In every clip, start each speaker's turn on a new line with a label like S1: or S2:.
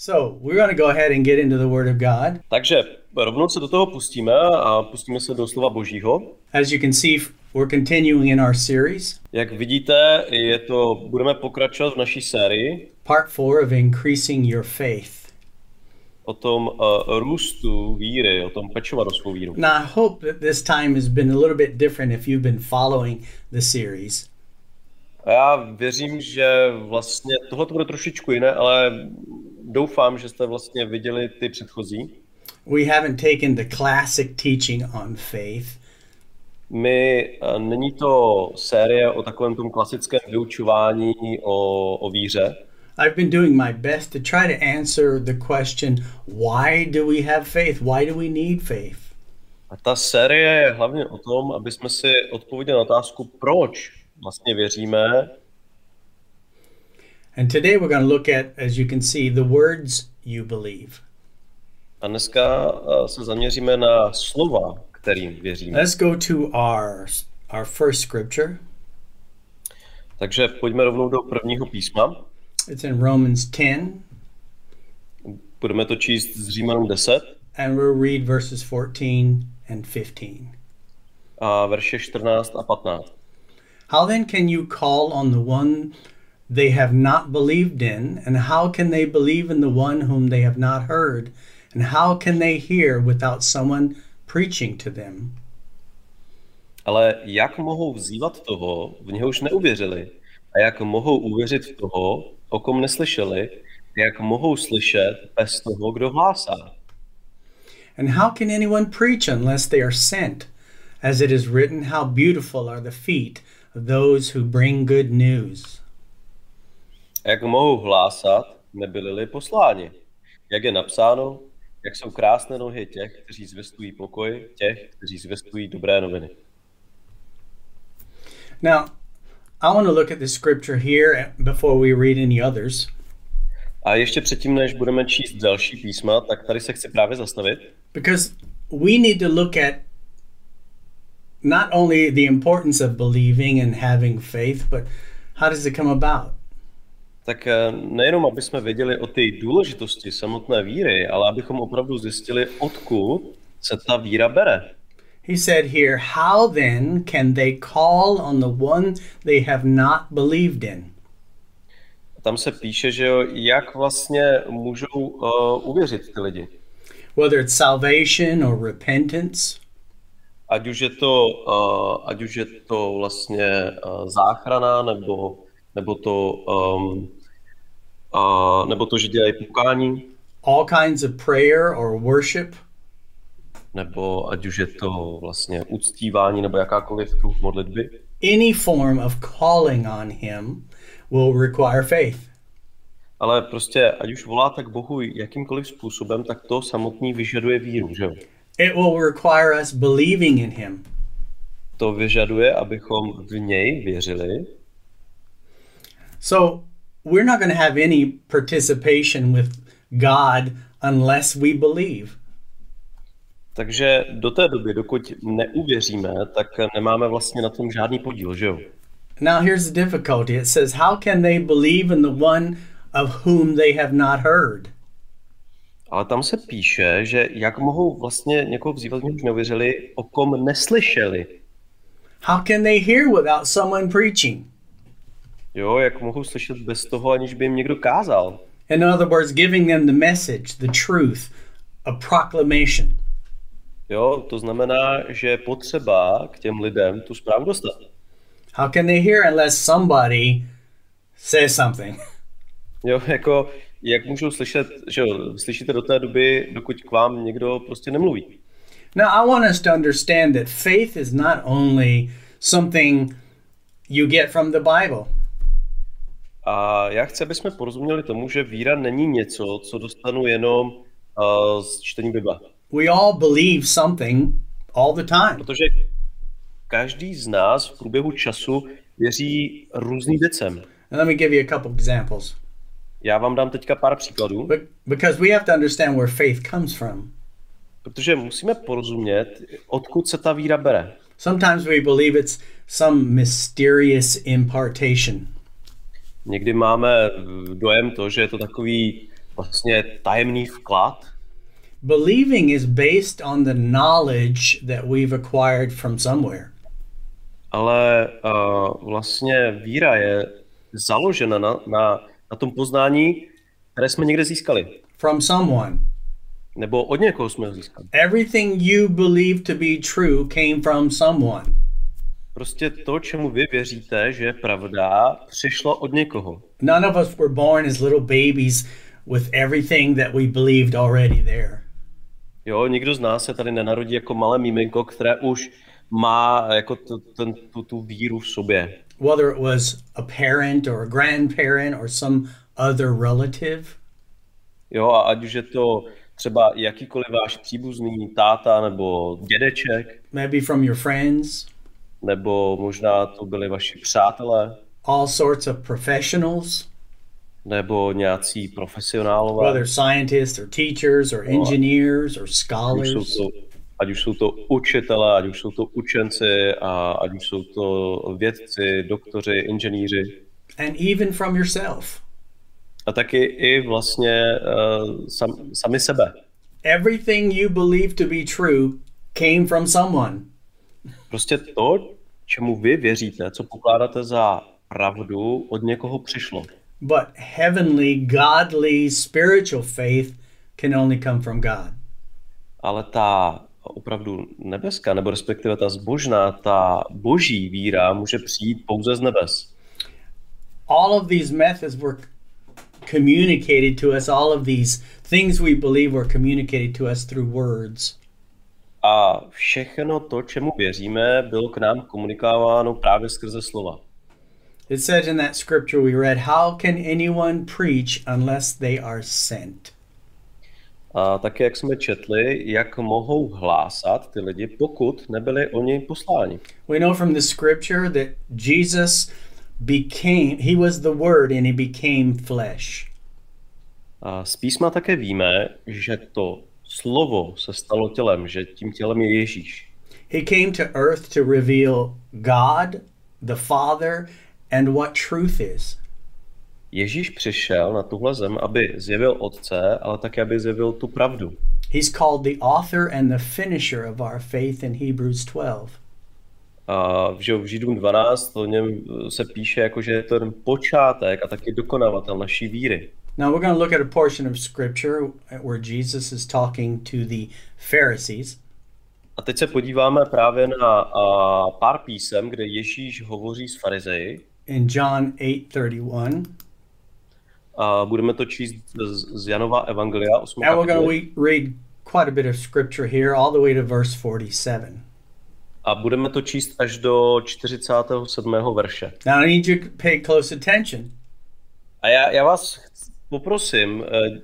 S1: So we're going to go ahead and get into the Word of God.
S2: Takže rovnou se do toho pustíme a pustíme se do slova Božího.
S1: As you can see, we're continuing in our series,
S2: Jak vidíte, je to, budeme pokračovat v naší sérii
S1: part four of increasing your faith.
S2: o tom uh, růstu víry, o tom pečovat o svou víru.
S1: Now, I hope that this time has been a little bit different if you've been following the series.
S2: A já věřím, že vlastně tohle to bude trošičku jiné, ale doufám, že jste vlastně viděli ty předchozí.
S1: We haven't taken the classic teaching on faith,
S2: My, uh, není to série o takovém tom klasickém vyučování o, o víře,
S1: I've been doing my best to try to answer the question why do we have faith? Why do we need faith?
S2: A ta série je hlavně o tom, aby jsme si odpověděli na otázku, proč vlastně věříme.
S1: And today we're going to look at, as you can see, the words you believe.
S2: A dneska uh, se zaměříme na slova, kterým věříme.
S1: Let's go to our our first scripture.
S2: Takže pojďme rovnou do prvního písma.
S1: It's in Romans 10,
S2: Budeme to číst z Římanům 10
S1: and we'll read verses 14 and 15.
S2: a verše 14 a 15.
S1: How then can you call on the one they have not believed in? And how can they believe in the one whom they have not heard? And how can they hear without someone preaching to them?
S2: Ale jak mohou vzývat toho, v něhož neuvěřili? A jak mohou uvěřit v toho, o kom neslyšeli? Jak mohou slyšet bez toho, kdo hlásá?
S1: And how can anyone preach unless they are sent? As it is written, How beautiful are the feet of those who bring good news.
S2: Jak mohou hlásat, nebyli-li posláni? Jak je napsáno, jak jsou krásné nohy těch, kteří zvěstují pokoj, těch, kteří zvěstují dobré noviny.
S1: Now, I want to look at the scripture here before we read any others.
S2: A ještě předtím, než budeme číst další písma, tak tady se chci právě zastavit,
S1: Because we need to look at not only the importance of believing and having faith, but how does it come about?
S2: Tak eh, nejenom, aby jsme věděli o té důležitosti samotné víry, ale abychom opravdu zjistili, odkud se ta víra bere.
S1: He said here, How then can they call on the one they have not believed in?
S2: Tam se píše, že jo, jak vlastně můžou uh, uvěřit ty lidi.
S1: Whether it's salvation or repentance,
S2: Ať už je to, uh, ať už je to vlastně uh, záchrana, nebo, nebo to, um, uh, nebo to, že dělají pokání,
S1: all kinds of prayer or worship,
S2: nebo ať už je to vlastně uctívání, nebo jakákoliv druh modlitby.
S1: any form of calling on Him will require faith.
S2: Ale prostě, ať už voláte k Bohu jakýmkoliv způsobem, tak to samotný vyžaduje víru, že jo?
S1: It will require us believing in Him.
S2: To vyžaduje, abychom v něj věřili.
S1: So we're not going to have any participation with God unless we believe.
S2: Takže do té doby, dokud neuvěříme, tak nemáme vlastně na tom žádný podíl, že jo?
S1: Now here's the difficulty. It says, How can they believe in the one of whom they have not heard?
S2: Ale tam se píše, že jak mohou vlastně někoho vzývat, když neuvěřili, o kom neslyšeli.
S1: How can they hear without someone preaching?
S2: Jo, jak mohou slyšet bez toho, aniž by jim někdo kázal.
S1: In other words, giving them the message, the truth, a proclamation.
S2: Jo, to znamená, že je potřeba k těm lidem tu zprávu dostat.
S1: How can they hear unless somebody says something?
S2: Jo, jako, jak můžou slyšet, že jo, slyšíte do té doby, dokud k vám někdo prostě nemluví.
S1: Now, I want us to understand that faith is not only something you get from the Bible.
S2: A já chci, aby jsme porozuměli tomu, že víra není něco, co dostanu jenom uh, z čtení Bible.
S1: We all believe something all the time.
S2: Protože každý z nás v průběhu času věří různým věcem.
S1: And let me give you a couple examples.
S2: Já vám dám teďka pár příkladů,
S1: But because we have to understand where faith comes from.
S2: protože musíme porozumět, odkud se ta víra bere.
S1: Sometimes we believe it's some mysterious impartation.
S2: Někdy máme dojem to, že je to takový vlastně tajemný vklad.
S1: Believing is based on the knowledge that we've acquired from somewhere.
S2: Ale uh, vlastně víra je založena na, na, na tom poznání, které jsme někde získali.
S1: From someone.
S2: Nebo od někoho jsme ho získali.
S1: Everything you believe to be true came from someone.
S2: Prostě to, čemu vy věříte, že je pravda, přišlo od někoho.
S1: None of us were born as little babies with everything that we believed already there.
S2: Jo, nikdo z nás se tady nenarodí jako malé miminko, které už má jako tu, ten, tu, tu víru v sobě.
S1: Whether it was a parent or a grandparent or some other relative.
S2: Jo, a ať už je to třeba jakýkoliv váš příbuzný, táta nebo dědeček,
S1: maybe from your friends,
S2: nebo možná to byli vaši přátelé,
S1: all sorts of professionals,
S2: nebo nějací profesionálové,
S1: whether scientists or teachers or engineers or
S2: ať už,
S1: scholars.
S2: jsou to, ať už jsou to učitelé, ať už jsou to učenci, a ať už jsou to vědci, doktoři, inženýři.
S1: and even from yourself.
S2: A taky i vlastně uh, sam, sami sebe.
S1: Everything you believe to be true came from someone.
S2: Prostě to, čemu vy věříte, co pokládáte za pravdu, od někoho přišlo.
S1: But heavenly, godly, spiritual faith can only come from God.
S2: Ale ta opravdu nebeská, nebo respektive ta zbožná, ta boží víra může přijít pouze z nebes.
S1: All of these methods were communicated to us, all of these things we believe were communicated to us through words.
S2: A všechno to, čemu věříme, bylo k nám komunikováno právě skrze slova.
S1: It says in that scripture we read, How can anyone preach unless they are sent?
S2: A také, jak jsme četli, jak mohou hlásat ty lidi, pokud nebyli oni posláni.
S1: We know from the scripture that Jesus became, he was the Word and he became flesh.
S2: A z písma také víme, že to slovo se stalo tělem, že tím tělem je Ježíš.
S1: He came to earth to reveal God, the Father, and what truth is.
S2: Ježíš přišel na tuhle zem, aby zjevil Otce, ale také, aby zjevil tu pravdu.
S1: He's called the author and the finisher of our faith in Hebrews 12.
S2: A že v Židům 12 o něm se píše, jako, že je to ten počátek a taky dokonavatel naší víry.
S1: Now we're going to look at a portion of scripture where Jesus is talking to the Pharisees.
S2: A teď se podíváme právě na a, pár písem, kde Ježíš hovoří s farizeji.
S1: in John 8:31.
S2: A budeme to číst z, z Janova Evangelia 8.
S1: And we're going to read quite a bit of scripture here all the way to verse 47.
S2: A budeme to číst až do 47. verše.
S1: Now I need you to pay close attention.
S2: A já, já vás poprosím, eh,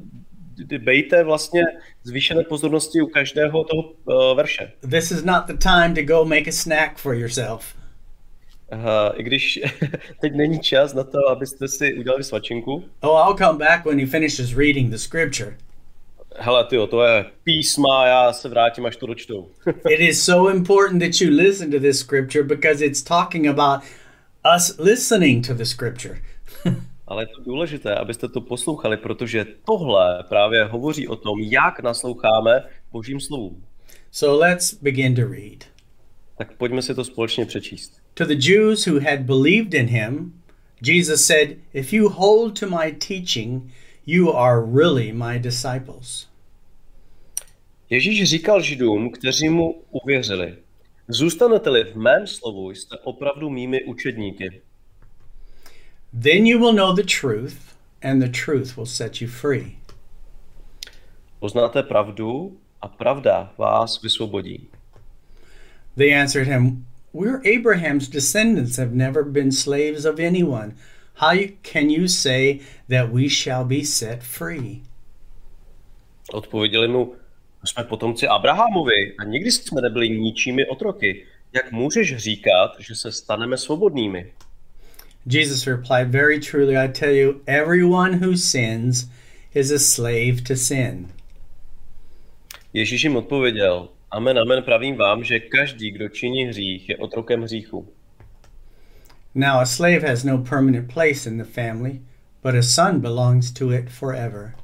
S2: d- bejte vlastně zvýšené pozornosti u každého toho uh, verše.
S1: This is not the time to go make a snack for yourself.
S2: Uh, I když teď není čas na to, abyste si udělali svačinku.
S1: Oh, I'll come back when he finishes reading the scripture.
S2: Hele, tyjo, to je písma, já se vrátím, až to dočtou.
S1: it is so important that you listen to this scripture because it's talking about us listening to the scripture.
S2: Ale je to důležité, abyste to poslouchali, protože tohle právě hovoří o tom, jak nasloucháme božím slovům.
S1: so let's begin to read.
S2: Tak pojďme si to společně přečíst.
S1: To the Jews who had believed in him, Jesus said, If you hold to my teaching, you are really my disciples.
S2: Ježíš říkal židům, kteří mu uvěřili, zůstanete-li v mém slovu, jste opravdu mými učedníky.
S1: Then you will know the truth, and the truth will set you free.
S2: Poznáte pravdu a pravda vás vysvobodí.
S1: They answered him, We're Abraham's descendants, have never been slaves of anyone. How can you say that we shall be set free?
S2: Odpověděli mu, jsme potomci Abrahamovi a nikdy jsme nebyli ničími otroky. Jak můžeš říkat, že se staneme svobodnými?
S1: Jesus replied, Very truly, I tell you, everyone who sins is a slave to sin.
S2: Ježíš jim odpověděl, amen, amen, pravím vám, že každý, kdo činí hřích, je otrokem hříchu.
S1: Now, a slave has no permanent place in the family, but a son belongs to it forever.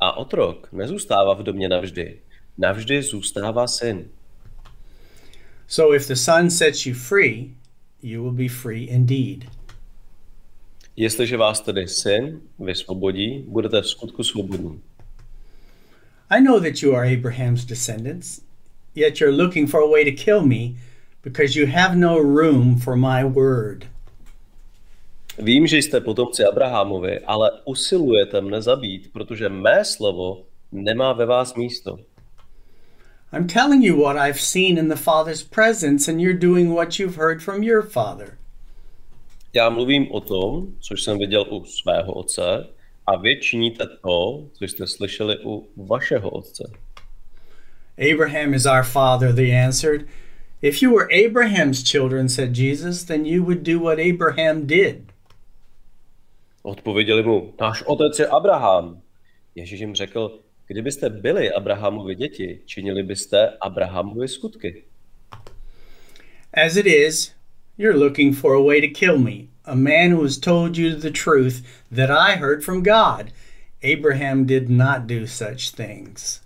S2: A otrok nezůstává v domě navždy. Navždy zůstává syn.
S1: So if the Son sets you free, you will be free indeed.
S2: Jestliže vás tedy syn vysvobodí, budete v skutku svobodní.
S1: I know that you are Abraham's descendants, yet you're looking for a way to kill me because you have no room for my word.
S2: Vím, že jste potomci Abrahamovi, ale usilujete mne zabít, protože mé slovo nemá ve vás místo.
S1: I'm telling you what I've seen in the Father's presence, and you're doing what you've heard from your Father.
S2: Já mluvím o tom, což jsem viděl u svého otce, a vy činíte to, co jste slyšeli u vašeho otce.
S1: Abraham is our father, they answered. If you were Abraham's children, said Jesus, then you would do what Abraham did.
S2: Odpověděli mu, náš otec je Abraham. Ježíš jim řekl, kdybyste byli Abrahamovi děti, činili byste Abrahamovi skutky.
S1: As it is, you're looking for a way to kill me, a man who has told you the truth that I heard from God. Abraham did not do such things.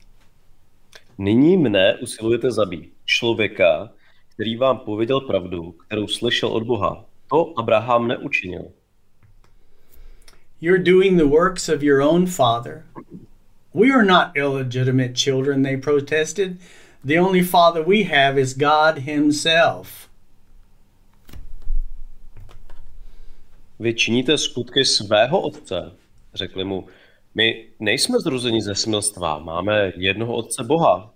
S2: Nyní mne usilujete zabít, člověka, který vám pověděl pravdu, kterou slyšel od Boha. To Abraham neučinil.
S1: You're doing the works of your own father. We are not illegitimate children, they protested. The only father we have is God Himself.
S2: Vy činíte skutky svého otce, řekli mu. My nejsme zrozeni ze smilstva, máme jednoho otce Boha.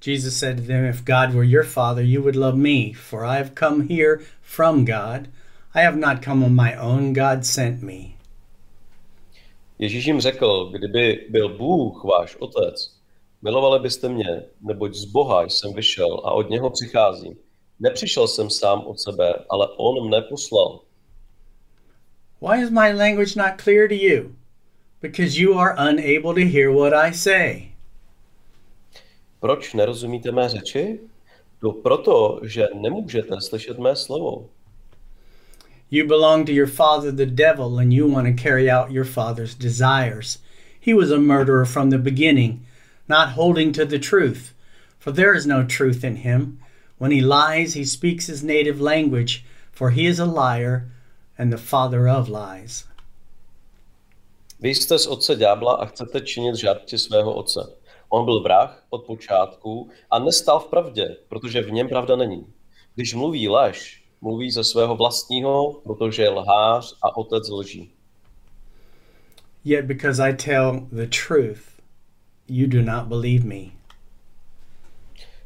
S1: Jesus said to them, If God were your father, you would love me, for I have come here from God. I have not come on my own, God sent me.
S2: Ježíš jim řekl, kdyby byl Bůh váš otec, milovali byste mě, neboť z Boha jsem vyšel a od něho přicházím. Nepřišel jsem sám od sebe, ale on mne poslal.
S1: Why is my language not clear to you? Because you are unable to hear what I say.
S2: Proč nerozumíte mé řeči? To proto, že nemůžete slyšet mé slovo.
S1: You belong to your father, the devil, and you want to carry out your father's desires. He was a murderer from the beginning, not holding to the truth, for there is no truth in him. When he lies, he speaks his native language, for he is a liar and the father of lies.
S2: Vy jste z otce ďábla a chcete činit žádky svého otce. On byl vrah od počátku a nestál v pravdě, protože v něm pravda není. Když mluví lež, mluví ze svého vlastního, protože je lhář a otec lží.
S1: Yet because I tell the truth, you do not believe me.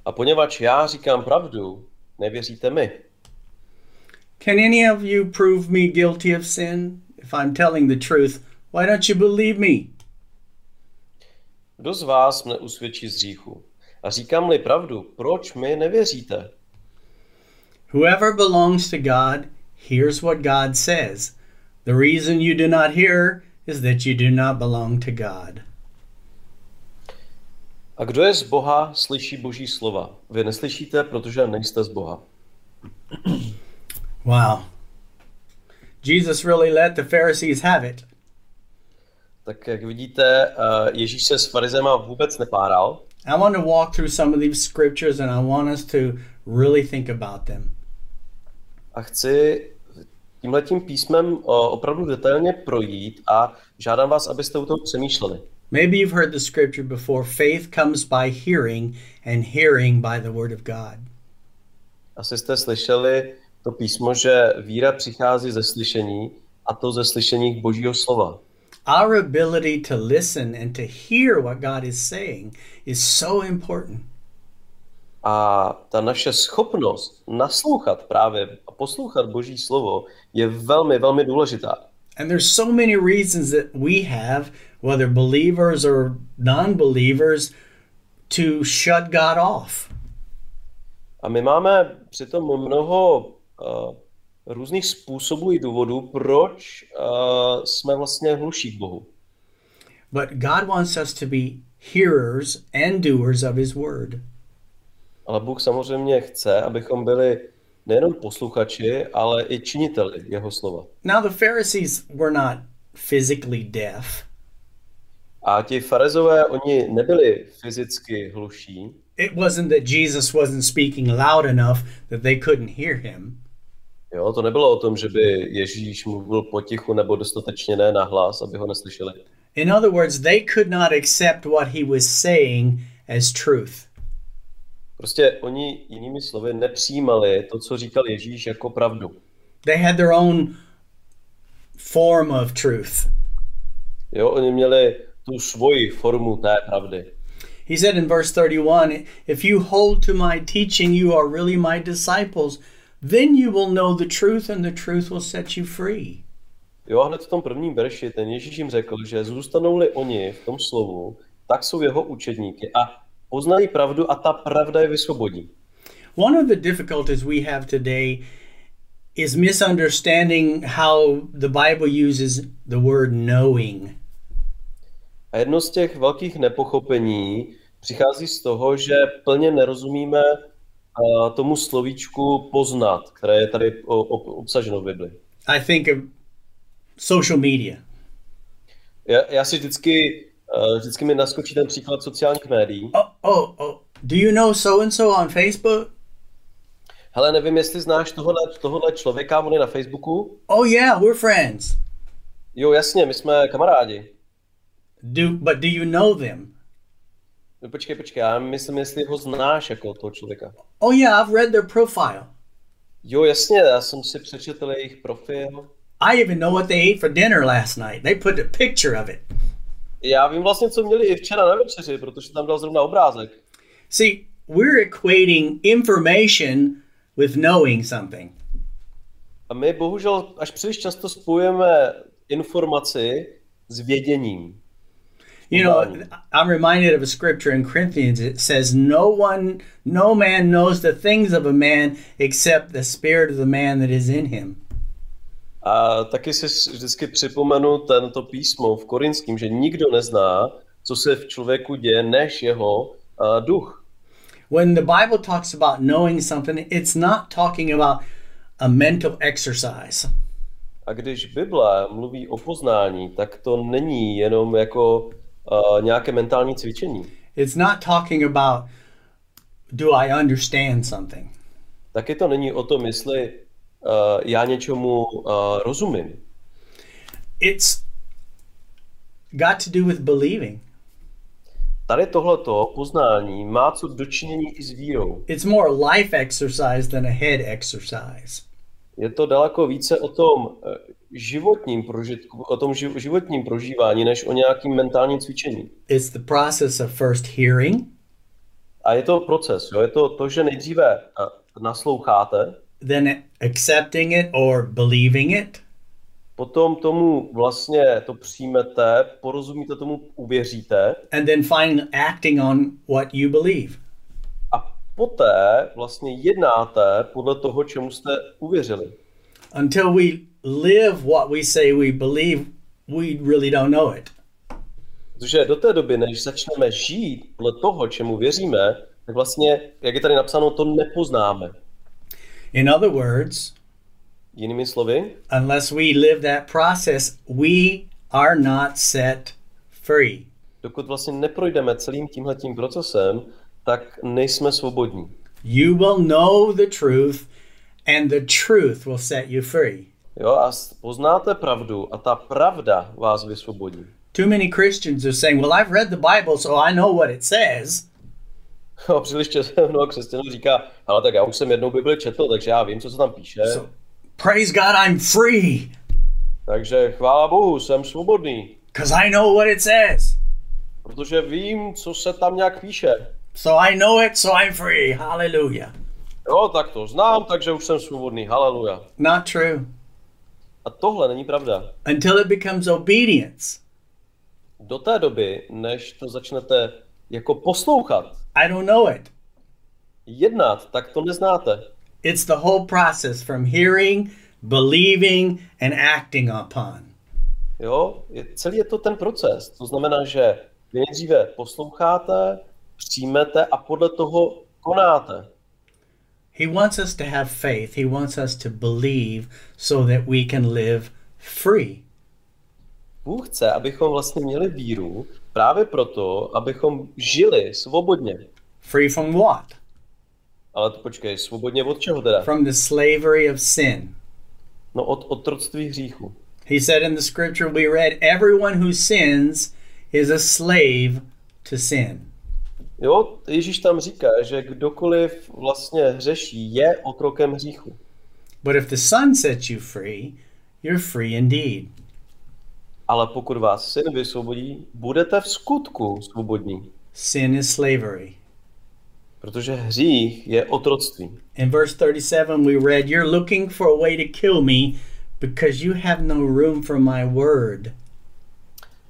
S2: A poněvadž já říkám pravdu, nevěříte mi.
S1: Can any of you prove me guilty of sin? If I'm telling the truth, why don't you believe me?
S2: Kdo z vás mne usvědčí z hříchu? A říkám-li pravdu, proč mi nevěříte?
S1: Whoever belongs to God hears what God says. The reason you do not hear is that you do not belong to God.
S2: A kdo je z Boha, slyší Boží slova. Vy neslyšíte, protože nejste z Boha.
S1: Wow. Jesus really let the Pharisees have it.
S2: Tak jak vidíte, eh, Ježíš se s farizema vůbec nepáral.
S1: I want to walk through some of these scriptures and I want us to really think about them.
S2: A chci tímhletím písmem opravdu detailně projít a žádám vás, abyste u toho přemýšleli.
S1: Maybe you've heard the scripture before faith comes by hearing, and hearing by the word of God.
S2: Asi jste slyšeli to písmo, že víra přichází ze slyšení a to ze slyšení Božího slova.
S1: Our ability to listen and to hear what God is saying is so important.
S2: A ta naše schopnost naslouchat právě a poslouchat Boží slovo je velmi, velmi důležitá.
S1: And there's so many reasons that we have, whether believers or non-believers, to shut God off.
S2: A my máme přitom mnoho uh, různých způsobů i důvodů, proč uh, jsme vlastně hluší k Bohu.
S1: But God wants us to be hearers and doers of his word.
S2: Ale Bůh samozřejmě chce, abychom byli nejenom posluchači, ale i činiteli jeho slova.
S1: Now the Pharisees were not physically deaf.
S2: A ti farizové, oni nebyli fyzicky hluší,
S1: It wasn't that Jesus wasn't speaking loud enough that they couldn't hear him.
S2: jo, to nebylo o tom, že by Ježíš mluvil potichu nebo dostatečně ne nahlas, aby ho neslyšeli.
S1: In other words, they could not accept what he was saying as truth.
S2: Prostě oni jinými slovy nepřijímali to, co říkal Ježíš jako pravdu.
S1: They had their own form of truth.
S2: Jo, oni měli tu svoji formu té pravdy.
S1: He said in verse 31 If you hold to my teaching, you are really my disciples. Then you will know the truth, and the truth will set you free.
S2: Jo, a hned v tom prvním verši ten Ježíš jim řekl, že zůstanou-li oni v tom slovu, tak jsou jeho učedníky a poznají pravdu a ta pravda je vysvobodí.
S1: One of the difficulties we have today is misunderstanding how the Bible uses the word knowing.
S2: A jedno z těch velkých nepochopení přichází z toho, že plně nerozumíme tomu slovíčku poznat, které je tady obsaženo v Bibli.
S1: I think of social media.
S2: Já, já si vždycky, a, vždycky mi naskočí ten příklad sociálních médií.
S1: Oh, oh, oh. Do you know so and so on Facebook?
S2: Hele, nevím, jestli znáš tohohle, tohohle člověka, on je na Facebooku.
S1: Oh, yeah, we're friends.
S2: Jo, jasně, my jsme kamarádi.
S1: Do but do you know them?
S2: No, počkej, počkej, já myslím, jestli ho znáš jako toho člověka.
S1: Oh, yeah, I've read their profile.
S2: Jo, jasně, já jsem si přečetl jejich profil.
S1: I even know what they ate for dinner last night. They put a picture of it.
S2: Já vím vlastně, co měli i včera na večeři, protože tam dal zrovna obrázek.
S1: See, we're equating information with knowing something.
S2: A my bohužel až příliš často spojujeme informaci s věděním.
S1: You know, I'm reminded of a scripture in Corinthians. It says, "No one, no man knows the things of a man except the spirit of the man that is in him."
S2: A taky si vždycky připomenu tento písmo v Korinském, že nikdo nezná, co se v člověku děje, než jeho uh, duch.
S1: When the Bible talks about knowing something, it's not talking about a mental exercise.
S2: A když Bible mluví o poznání, tak to není jenom jako uh, nějaké mentální cvičení.
S1: It's not talking about do I understand something.
S2: Taky to není o tom, jestli uh, já něčemu uh, rozumím.
S1: It's got to do with believing.
S2: Tady tohleto poznání má co dočinění i s vírou.
S1: It's more life exercise than a head exercise.
S2: Je to daleko více o tom eh, životním prožitku, o tom živ- životním prožívání, než o nějakým mentálním cvičení.
S1: It's the process of first hearing,
S2: A je to proces, jo? je to to, že nejdříve nasloucháte,
S1: then accepting it or believing it,
S2: potom tomu vlastně to přijmete, porozumíte tomu, uvěříte
S1: and then finally acting on what you believe.
S2: a poté vlastně jednáte podle toho, čemu jste uvěřili.
S1: Until we live what we say we believe, we really don't know it.
S2: Protože do té doby, než začneme žít podle toho, čemu věříme, tak vlastně, jak je tady napsáno, to nepoznáme.
S1: In other words,
S2: Jinými slovy,
S1: unless we live that process, we are not set free.
S2: dokud vlastně neprojdeme celým tímhletím procesem, tak nejsme svobodní.
S1: You will know the truth, and the truth will set you free.
S2: Jo, a poznáte pravdu a ta pravda vás vysvobodí.
S1: Too many Christians are saying, Well, I've read the Bible, so I know what it says.
S2: A příliš často mnoho křesťanů říká, ale tak já už jsem jednou Bibli četl, takže já vím, co se tam píše,
S1: So, praise God, I'm free
S2: takže chvála Bohu, jsem svobodný,
S1: I know what it says.
S2: protože vím, co se tam nějak píše.
S1: So I know it, so I'm free. Hallelujah.
S2: Jo, tak to znám, takže už jsem svobodný, haleluja.
S1: Not true.
S2: A tohle není pravda.
S1: Until it becomes obedience.
S2: Do té doby, než to začnete jako poslouchat,
S1: I don't know it.
S2: jednat, tak to neznáte.
S1: It's the whole process from hearing, believing, and acting upon.
S2: Jo, je, celý je to ten proces. To znamená, že nejdříve posloucháte, přijmete a podle toho konáte.
S1: He wants us to have faith. He wants us to believe so that we can live free.
S2: Bůh chce, abychom vlastně měli víru právě proto, abychom žili svobodně.
S1: Free from what?
S2: Ale to počkej, svobodně od čeho teda?
S1: From the slavery of sin.
S2: No od otroctví hříchu.
S1: He said in the scripture we read, Everyone who sins is a slave to sin.
S2: Jo, Ježíš tam říká, že kdokoliv vlastně hřeší, je otrokem hříchu.
S1: But if the Son sets you free, you're free indeed.
S2: Ale pokud vás syn vysvobodí, budete v skutku svobodní.
S1: Sin is slavery.
S2: Protože hřích je otroctví.
S1: In verse 37, we read, You're looking for a way to kill me because you have no room for my word.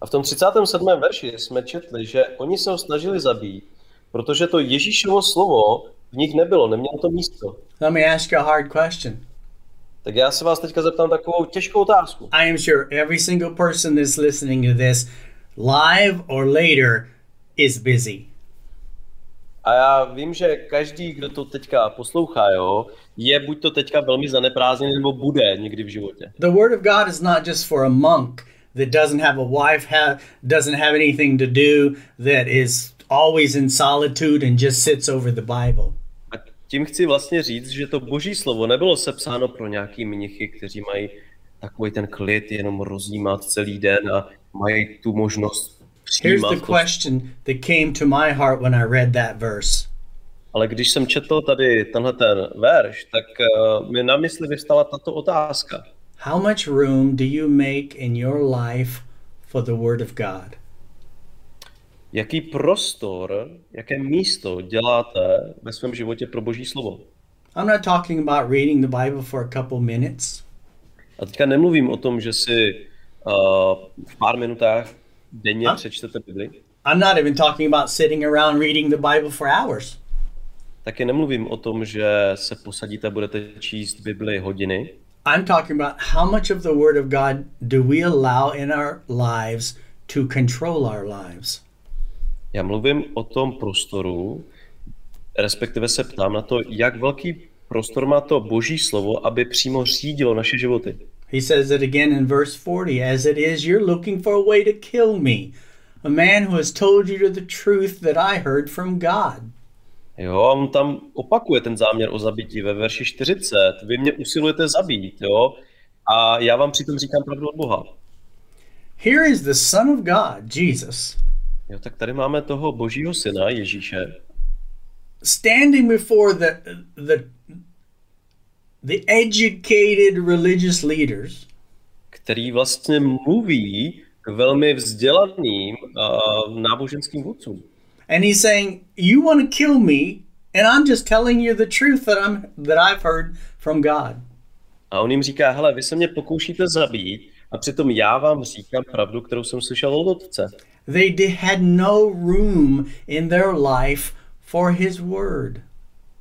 S2: A v tom 37. verši jsme četli, že oni se ho snažili zabít, protože to Ježíšovo slovo v nich nebylo, nemělo to místo.
S1: Let me ask you a hard question.
S2: Tak já se vás teďka zeptám takovou těžkou otázku.
S1: I am sure every single person that's listening to this, live or later, is busy.
S2: A já vím, že každý, kdo to teďka poslouchá, jo, je buď to teďka velmi zaneprázdněný, nebo bude někdy v životě.
S1: The Word of God is not just for a monk that doesn't have a wife, ha- doesn't have anything to do, that is always in solitude and just sits over the Bible.
S2: Tím chci vlastně říct, že to boží slovo nebylo sepsáno pro nějaký mnichy, kteří mají takový ten klid, jenom rozjímat celý den a mají tu možnost
S1: Here's
S2: přijímat.
S1: the
S2: to.
S1: question that came to my heart when I read that verse.
S2: Ale když jsem četl tady tenhle ten verš, tak uh, mi na mysli vystala tato otázka.
S1: How much room do you make in your life for the Word of God?
S2: Jaký prostor, jaké místo děláte ve svém životě pro boží slovo?
S1: I'm not talking about reading the Bible for a couple minutes.
S2: A teďka nemluvím o tom, že si uh, v pár minutách denně
S1: A?
S2: přečtete Bibli.
S1: I'm not even talking about sitting around reading the Bible for hours.
S2: Taky nemluvím o tom, že se posadíte a budete číst Bibli hodiny.
S1: I'm talking about how much of the Word of God do we allow in our lives to control our lives?
S2: Já mluvím o tom prostoru, respektive se ptám na to, jak velký prostor má to boží slovo, aby přímo řídilo naše životy.
S1: He says it again in verse 40 As it is, you're looking for a way to kill me, a man who has told you the truth that I heard from God.
S2: Jo, on tam opakuje ten záměr o zabití ve verši 40. Vy mě usilujete zabít, jo, a já vám přitom říkám pravdu od Boha.
S1: Here is the Son of God, Jesus,
S2: Jo, tak tady máme toho božího syna, Ježíše,
S1: standing before the the the educated religious leaders
S2: který vlastně mluví k velmi vzdělaným uh, náboženským vůdcům.
S1: and he's saying you want to kill me and I'm just telling you the truth that I'm that I've heard from God.
S2: A on jim říká, hele, vy se mě pokoušíte zabít a přitom já vám říkám pravdu, kterou jsem slyšel od otce.
S1: They had no room in their life for his word.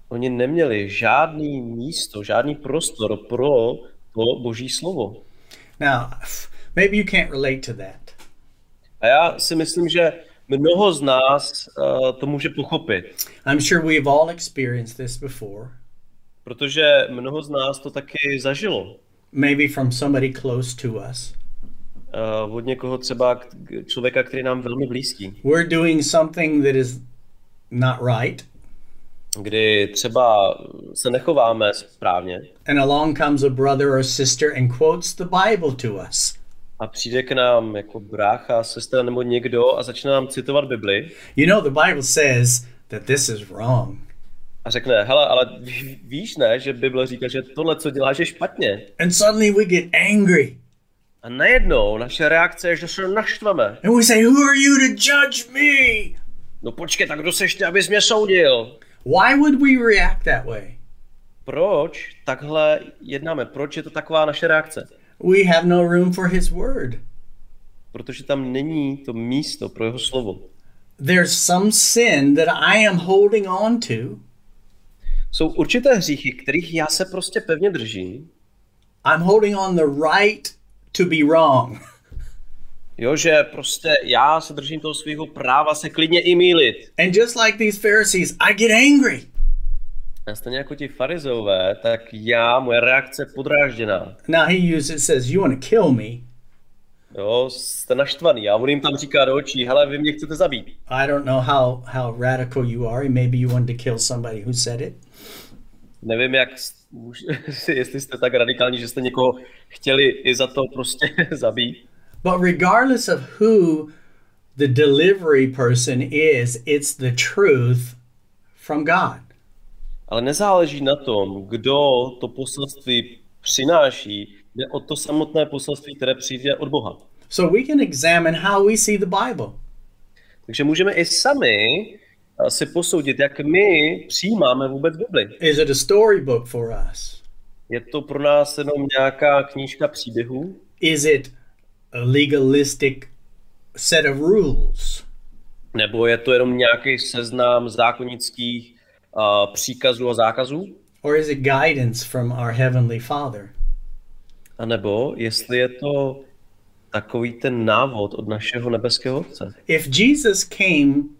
S2: Oni neměli žádný místo, žádný prostor pro to boží slovo.
S1: Now, maybe you can't relate to that.
S2: A já si myslím, že mnoho z nás uh, to může pochopit,
S1: I'm sure we've all experienced this before,
S2: protože mnoho z nás to taky zažilo.
S1: maybe from somebody close to us.
S2: Uh, od někoho třeba k- k- člověka, který nám velmi blízký.
S1: We're doing something that is not right,
S2: kdy třeba se nechováme správně
S1: and along comes a brother or sister and quotes the Bible to us.
S2: a přijde k nám jako brácha, sestra nebo někdo a začne nám citovat Bibli
S1: You know, the Bible says that this is wrong.
S2: a řekne, hele, ale ví- víš ne, že Bible říká, že tohle, co děláš, je špatně.
S1: And suddenly we get angry
S2: A najednou naše reakce je, že se naštveme.
S1: and we say, Who are you to judge me?
S2: No počkej, tak kdo seš ty, abys mě soudil?
S1: Why would we react that way?
S2: Proč takhle jednáme? Proč je to taková naše reakce?
S1: We have no room for His Word.
S2: Protože tam není to místo pro jeho slovo.
S1: There's some sin that I am holding on to.
S2: Jsou určité hříchy, kterých já se prostě pevně držím,
S1: I'm holding on the right to be wrong.
S2: Jo, že prostě já se držím toho svého práva se klidně i mýlit.
S1: And just like these Pharisees, I get angry.
S2: A stejně jako ti farizeové, tak já, moje reakce je podrážděná.
S1: Now he uses says, "You want to kill me?"
S2: Jo, jste naštvaný a on jim tam říká do očí, hele, vy mě chcete zabít.
S1: I don't know how, how radical you are. Maybe you wanted to kill somebody who said it.
S2: Nevím, jak, jestli jste tak radikální, že jste někoho chtěli i za to prostě zabít.
S1: But regardless of who the delivery person is, it's the truth from God.
S2: Ale nezáleží na tom, kdo to poselství přináší, jde o to samotné poselství, které přijde od Boha.
S1: So we can examine how we see the Bible.
S2: Takže můžeme i sami si posoudit, jak my přijímáme vůbec Bibli.
S1: Is it a storybook for us?
S2: Je to pro nás jenom nějaká knížka příběhů?
S1: Is it a legalistic set of rules?
S2: Nebo je to jenom nějaký seznam zákonických uh, příkazů a zákazů?
S1: Or is it guidance from our Heavenly Father?
S2: A nebo jestli je to takový ten návod od našeho nebeského Otce.
S1: If Jesus came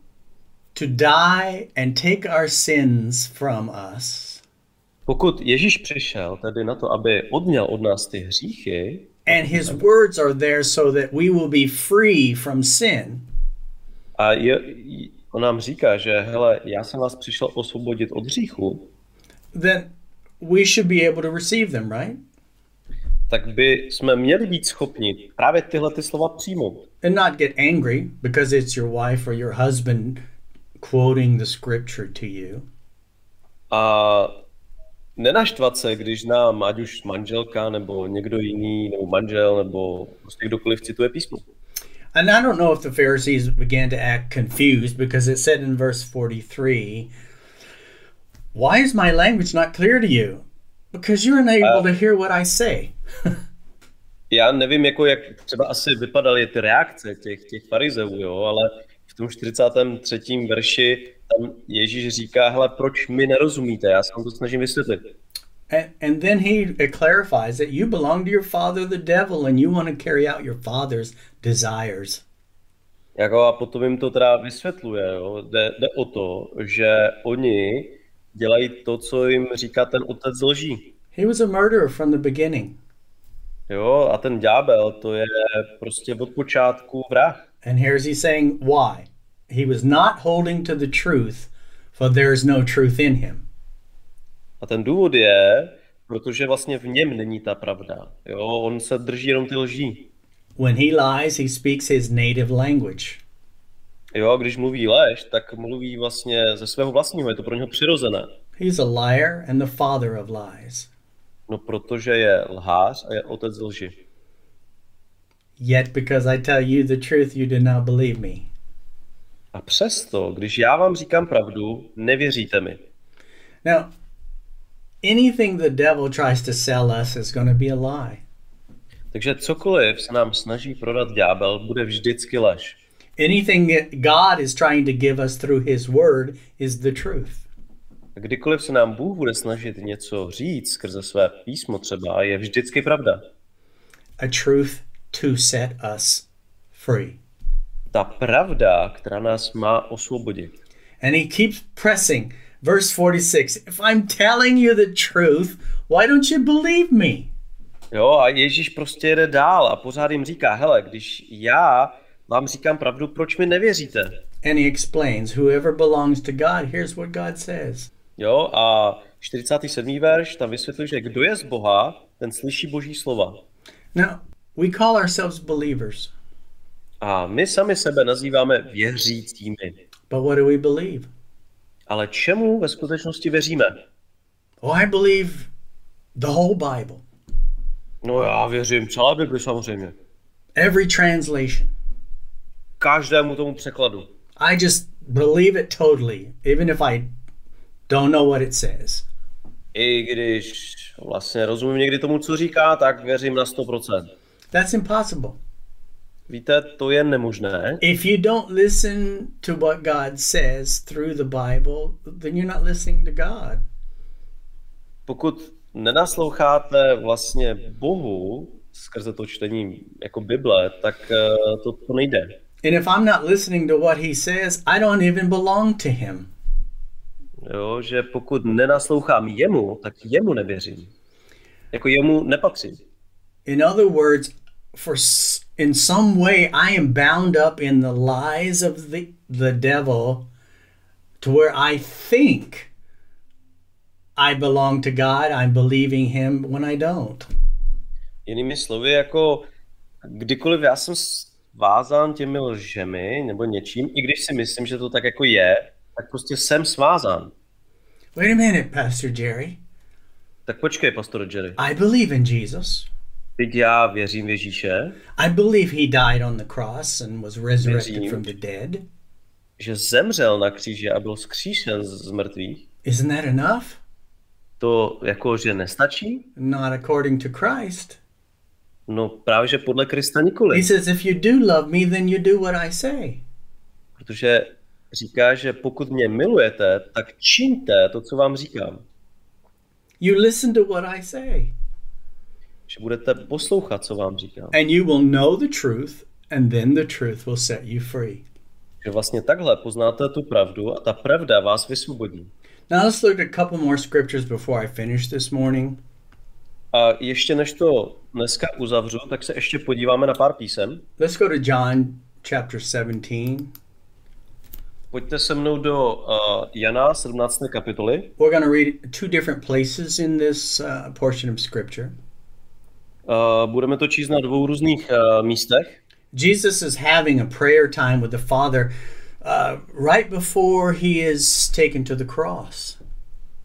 S1: to die and take our sins from us,
S2: Pokud Ježíš přišel tedy na to, aby odněl od nás ty hříchy,
S1: and his words are there so that we will be free from sin,
S2: a je, on nám říká, že hele, já jsem vás přišel osvobodit od hříchu,
S1: then we should be able to receive them, right?
S2: tak by jsme měli být schopni právě tyhle ty slova přijmout.
S1: And not get angry because it's your wife or your husband quoting the scripture to you.
S2: A nenaštvat se, když nám ať už manželka nebo někdo jiný, nebo manžel, nebo prostě kdokoliv cituje písmo.
S1: And I don't know if the Pharisees began to act confused because it said in verse 43, Why is my language not clear to you? Because you're unable to hear what I say.
S2: Já nevím, jako jak třeba asi vypadaly ty reakce těch, těch farizeů, jo, ale tom 43. verši tam Ježíš říká, hele, proč mi nerozumíte, já se vám to snažím vysvětlit.
S1: And, and then he clarifies that you belong to your father, the devil, and you want to carry out your father's desires.
S2: Jako a potom jim to teda vysvětluje, jo. Jde, jde o to, že oni dělají to, co jim říká ten otec lží.
S1: He was a murderer from the beginning.
S2: Jo, a ten ďábel, to je prostě od počátku vrah.
S1: And here's he saying why. He was not holding to the truth, for there is no truth in him.
S2: A ten důvod je, protože vlastně v něm není ta pravda. Jo, on se drží jenom ty lží.
S1: When he lies, he speaks his native language.
S2: Jo, když mluví lež, tak mluví vlastně ze svého vlastního, je to pro něho přirozené.
S1: He's a liar and the father of lies.
S2: No protože je lhář a je otec lži.
S1: Yet, because I tell you the truth, you do not believe me.
S2: A přesto, když já vám říkám pravdu, nevěříte mi.
S1: Now, anything the devil tries to sell us is going to be a lie.
S2: Takže cokoliv se nám snaží prodat ďábel, bude vždycky lež.
S1: Anything that God is trying to give us through his word is the truth.
S2: A kdykoliv se nám Bůh bude snažit něco říct skrze své písmo třeba, je vždycky pravda.
S1: A truth to set us free.
S2: Ta pravda, která nás má osvobodit.
S1: And he keeps pressing. Verse 46 If I'm telling you the truth, why don't you believe me?
S2: Jo, a Ježíš prostě jede dál a pořád jim říká, hele, když já vám říkám pravdu, proč mi nevěříte?
S1: And he explains whoever belongs to God, here's what God says.
S2: Jo, a 47. verš tam vysvětluje, že kdo je z Boha, ten slyší boží slova.
S1: Now, we call ourselves believers,
S2: A my sami sebe nazýváme věřícími.
S1: but what do we believe?
S2: Ale čemu ve skutečnosti věříme?
S1: Oh, I believe the whole Bible,
S2: No já věřím celé Bibli samozřejmě.
S1: every translation.
S2: Každému tomu překladu.
S1: I just believe it totally, even if I don't know what it says.
S2: I když vlastně rozumím někdy tomu, co říká, tak věřím na 100%.
S1: That's impossible.
S2: Víte, to je nemožné.
S1: If you don't listen to what God says through the Bible, then you're not listening to God.
S2: Pokud nenasloucháte vlastně Bohu skrze to čtení jako Bible, tak eh, to, to nejde.
S1: And if I'm not listening to what he says, I don't even belong to him.
S2: Jo, že pokud nenaslouchám jemu, tak jemu nevěřím. Jako jemu nepatřím.
S1: In other words, for in some way I am bound up in the lies of the the devil to where I think I belong to God, I'm believing him when I don't.
S2: Jinými slovy, jako kdykoliv já jsem svázán těmi lžemi nebo něčím, i když si myslím, že to tak jako je, tak prostě jsem svázán.
S1: Wait a minute, Pastor Jerry.
S2: Tak počkej, pastor Jerry.
S1: I believe in Jesus.
S2: Teď já věřím v Ježíše,
S1: I believe he died on the cross and was resurrected
S2: Věřím.
S1: from the dead.
S2: že zemřel na kříži a byl vzkříšen z mrtvých.
S1: Isn't that enough?
S2: To jako, že nestačí?
S1: Not according to Christ.
S2: No právě, že podle Krista
S1: He
S2: nikoli.
S1: says, if you do love me, then you do what I say.
S2: Protože říká, že pokud mě milujete, tak čiňte to, co vám říkám.
S1: You listen to what I say,
S2: Že budete poslouchat, co vám říkám.
S1: and you will know the truth, and then the truth will set you free.
S2: Že vlastně takhle poznáte tu pravdu a ta pravda vás vysvobodí.
S1: Now let's look at a couple more scriptures before I finish this morning.
S2: A ještě než to dneska uzavřu, tak se ještě podíváme na pár písem.
S1: Let's go to John chapter 17.
S2: Pojďte se mnou do uh, Jana 17. kapitoly.
S1: We're going to read two different places in this uh, portion of scripture.
S2: Uh, budeme to číst na dvou různých uh, místech.
S1: Jesus is having a prayer time with the Father uh, right before he is taken to the cross.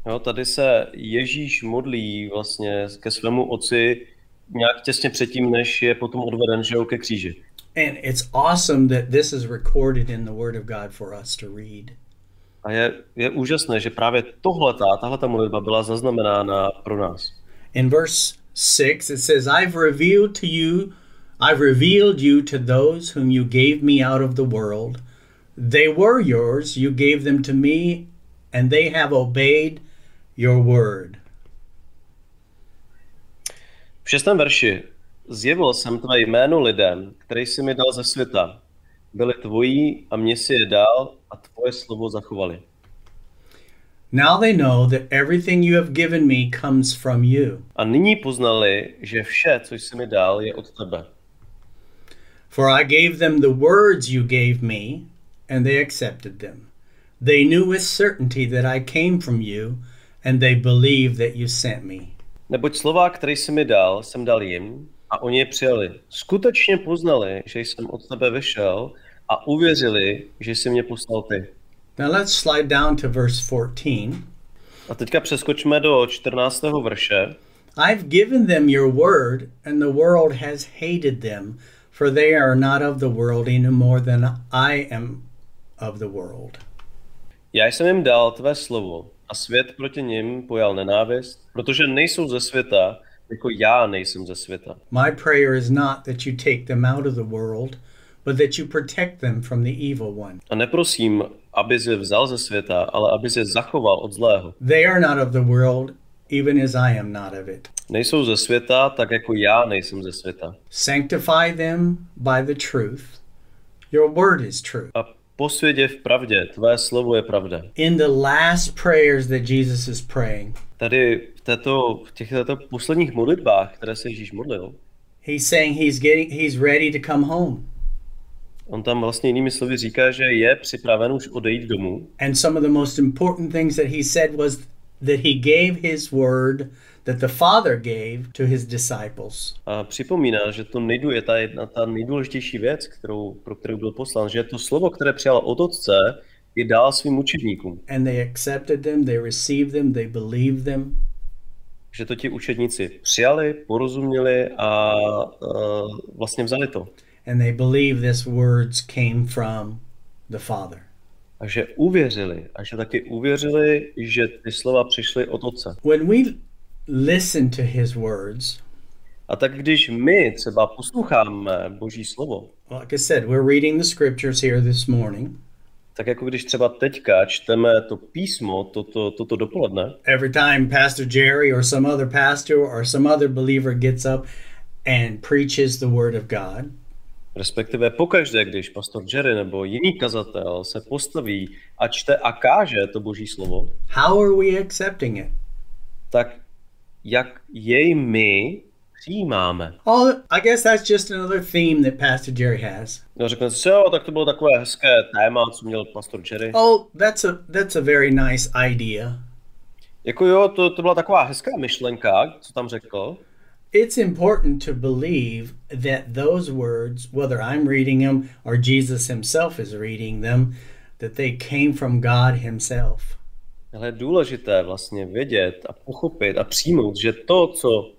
S2: Jo, tady se Ježíš modlí vlastně ke svému otci nějak těsně předtím, než je potom odveden že jo, ke kříži.
S1: And it's awesome that this is recorded in the Word of God for us to read.
S2: A je, je úžasné, že právě tohletá, tahleta modlitba byla zaznamenána pro nás.
S1: In verse 6, it says, I've revealed to you, I've revealed you to those whom you gave me out of the world. They were yours, you gave them to me, and they have obeyed your word.
S2: V šestém verši zjevil jsem tvé jméno lidem, které jsi mi dal ze světa. Byli tvojí a mě si je dal a tvoje slovo zachovali.
S1: Now they know that everything you have given me comes from you.
S2: A nyní poznali, že vše, co jsi mi dal, je od tebe.
S1: For I gave them the words you gave me, and they accepted them. They knew with certainty that I came from you, and they believed that you sent me.
S2: Neboť slova, které jsi mi dal, jsem dal jim a oni je přijali. Skutečně poznali, že jsem od tebe vyšel a uvěřili, že jsi mě poslal ty.
S1: Now let's slide down to verse 14.
S2: A teďka přeskočme do 14. verše.
S1: I've given them your word, and the world has hated them, for they are not of the world any more than I am of the world.
S2: Já jsem jim dal tvé slovo a svět proti nim pojal nenávist, protože nejsou ze světa, jako já nejsem ze světa.
S1: My prayer is not that you take them out of the world, but that you protect them from the evil one.
S2: A neprosím, aby je vzal ze světa, ale aby je zachoval od zlého.
S1: They are not of the world, even as I am not of it.
S2: Nejsou ze světa, tak jako já nejsem ze světa.
S1: Sanctify them by the truth. Your word is true.
S2: A posvědě je v pravdě, tvé slovo je pravda.
S1: In the last prayers that Jesus is praying,
S2: Tady v, této, v těchto posledních modlitbách, které se Ježíš modlil,
S1: he's saying he's getting he's ready to come home.
S2: On tam vlastně jinými slovy říká, že je připraven už odejít domů.
S1: And some of the most important things that he said was that he gave his word that the Father gave to his disciples.
S2: A připomíná, že to nejdu, je ta, jedna, ta nejdůležitější věc, kterou, pro kterou byl poslán, že to slovo, které přijal od Otce, je dál svým učedníkům.
S1: And they accepted them, they received them, they believed them.
S2: Že to ti učedníci přijali, porozuměli a uh, vlastně vzali to.
S1: And they believe this words came from the Father.
S2: A že uvěřili. A že taky uvěřili, že ty slova přišly od Otce.
S1: When we listen to his words,
S2: A tak když my třeba posloucháme Boží slovo,
S1: like I said, we're reading the scriptures here this morning.
S2: tak jako když třeba teďka čteme to písmo, toto, dopoledne,
S1: Every time Pastor Jerry or some other pastor or some other believer gets up and preaches the word of God,
S2: respektive pokaždé, když pastor Jerry nebo jiný kazatel se postaví a čte a káže to Boží slovo,
S1: how are we accepting it?
S2: tak jak jej my přijímáme.
S1: Oh, I guess that's just another theme that Pastor Jerry has.
S2: No řekne si, jo, tak to bylo takové hezké téma, co měl pastor Jerry.
S1: Oh, that's a that's a very nice idea.
S2: Jako jo, to, to byla taková hezká myšlenka, co tam řekl.
S1: It's important to believe that those words, whether I'm reading them or Jesus himself is reading them, that they came from God himself.
S2: Ale je důležité vlastně vědět a pochopit a přijmout, že to, co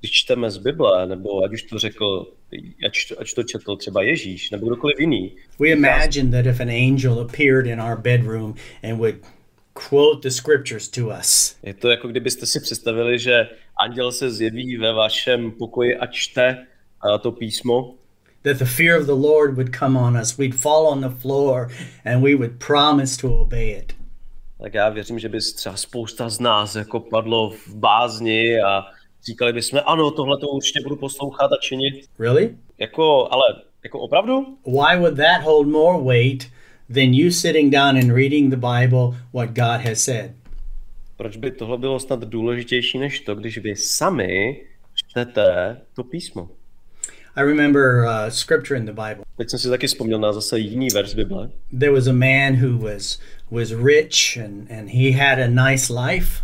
S2: když čteme z Bible, nebo ať už to řekl, ať to, ať to četl třeba Ježíš, nebo kdokoliv jiný,
S1: We imagine that if an angel appeared in our bedroom and would quote the scriptures to us,
S2: je to jako kdybyste si představili, že anděl se zjeví ve vašem pokoji a čte a to písmo,
S1: that the fear of the Lord would come on us, we'd fall on the floor and we would promise to obey it.
S2: tak já věřím, že by třeba spousta z nás jako padlo v bázni a říkali bychom, ano, tohle to určitě budu poslouchat a činit.
S1: Really?
S2: Jako, ale jako opravdu?
S1: Why would that hold more weight than you sitting down and reading the Bible what God has said?
S2: Proč by tohle bylo snad důležitější než to, když vy sami čtete to písmo?
S1: I remember uh, scripture in the Bible.
S2: Teď jsem si taky vzpomněl na zase jiný verš Bible.
S1: There was a man who was was rich and, and he had a nice life,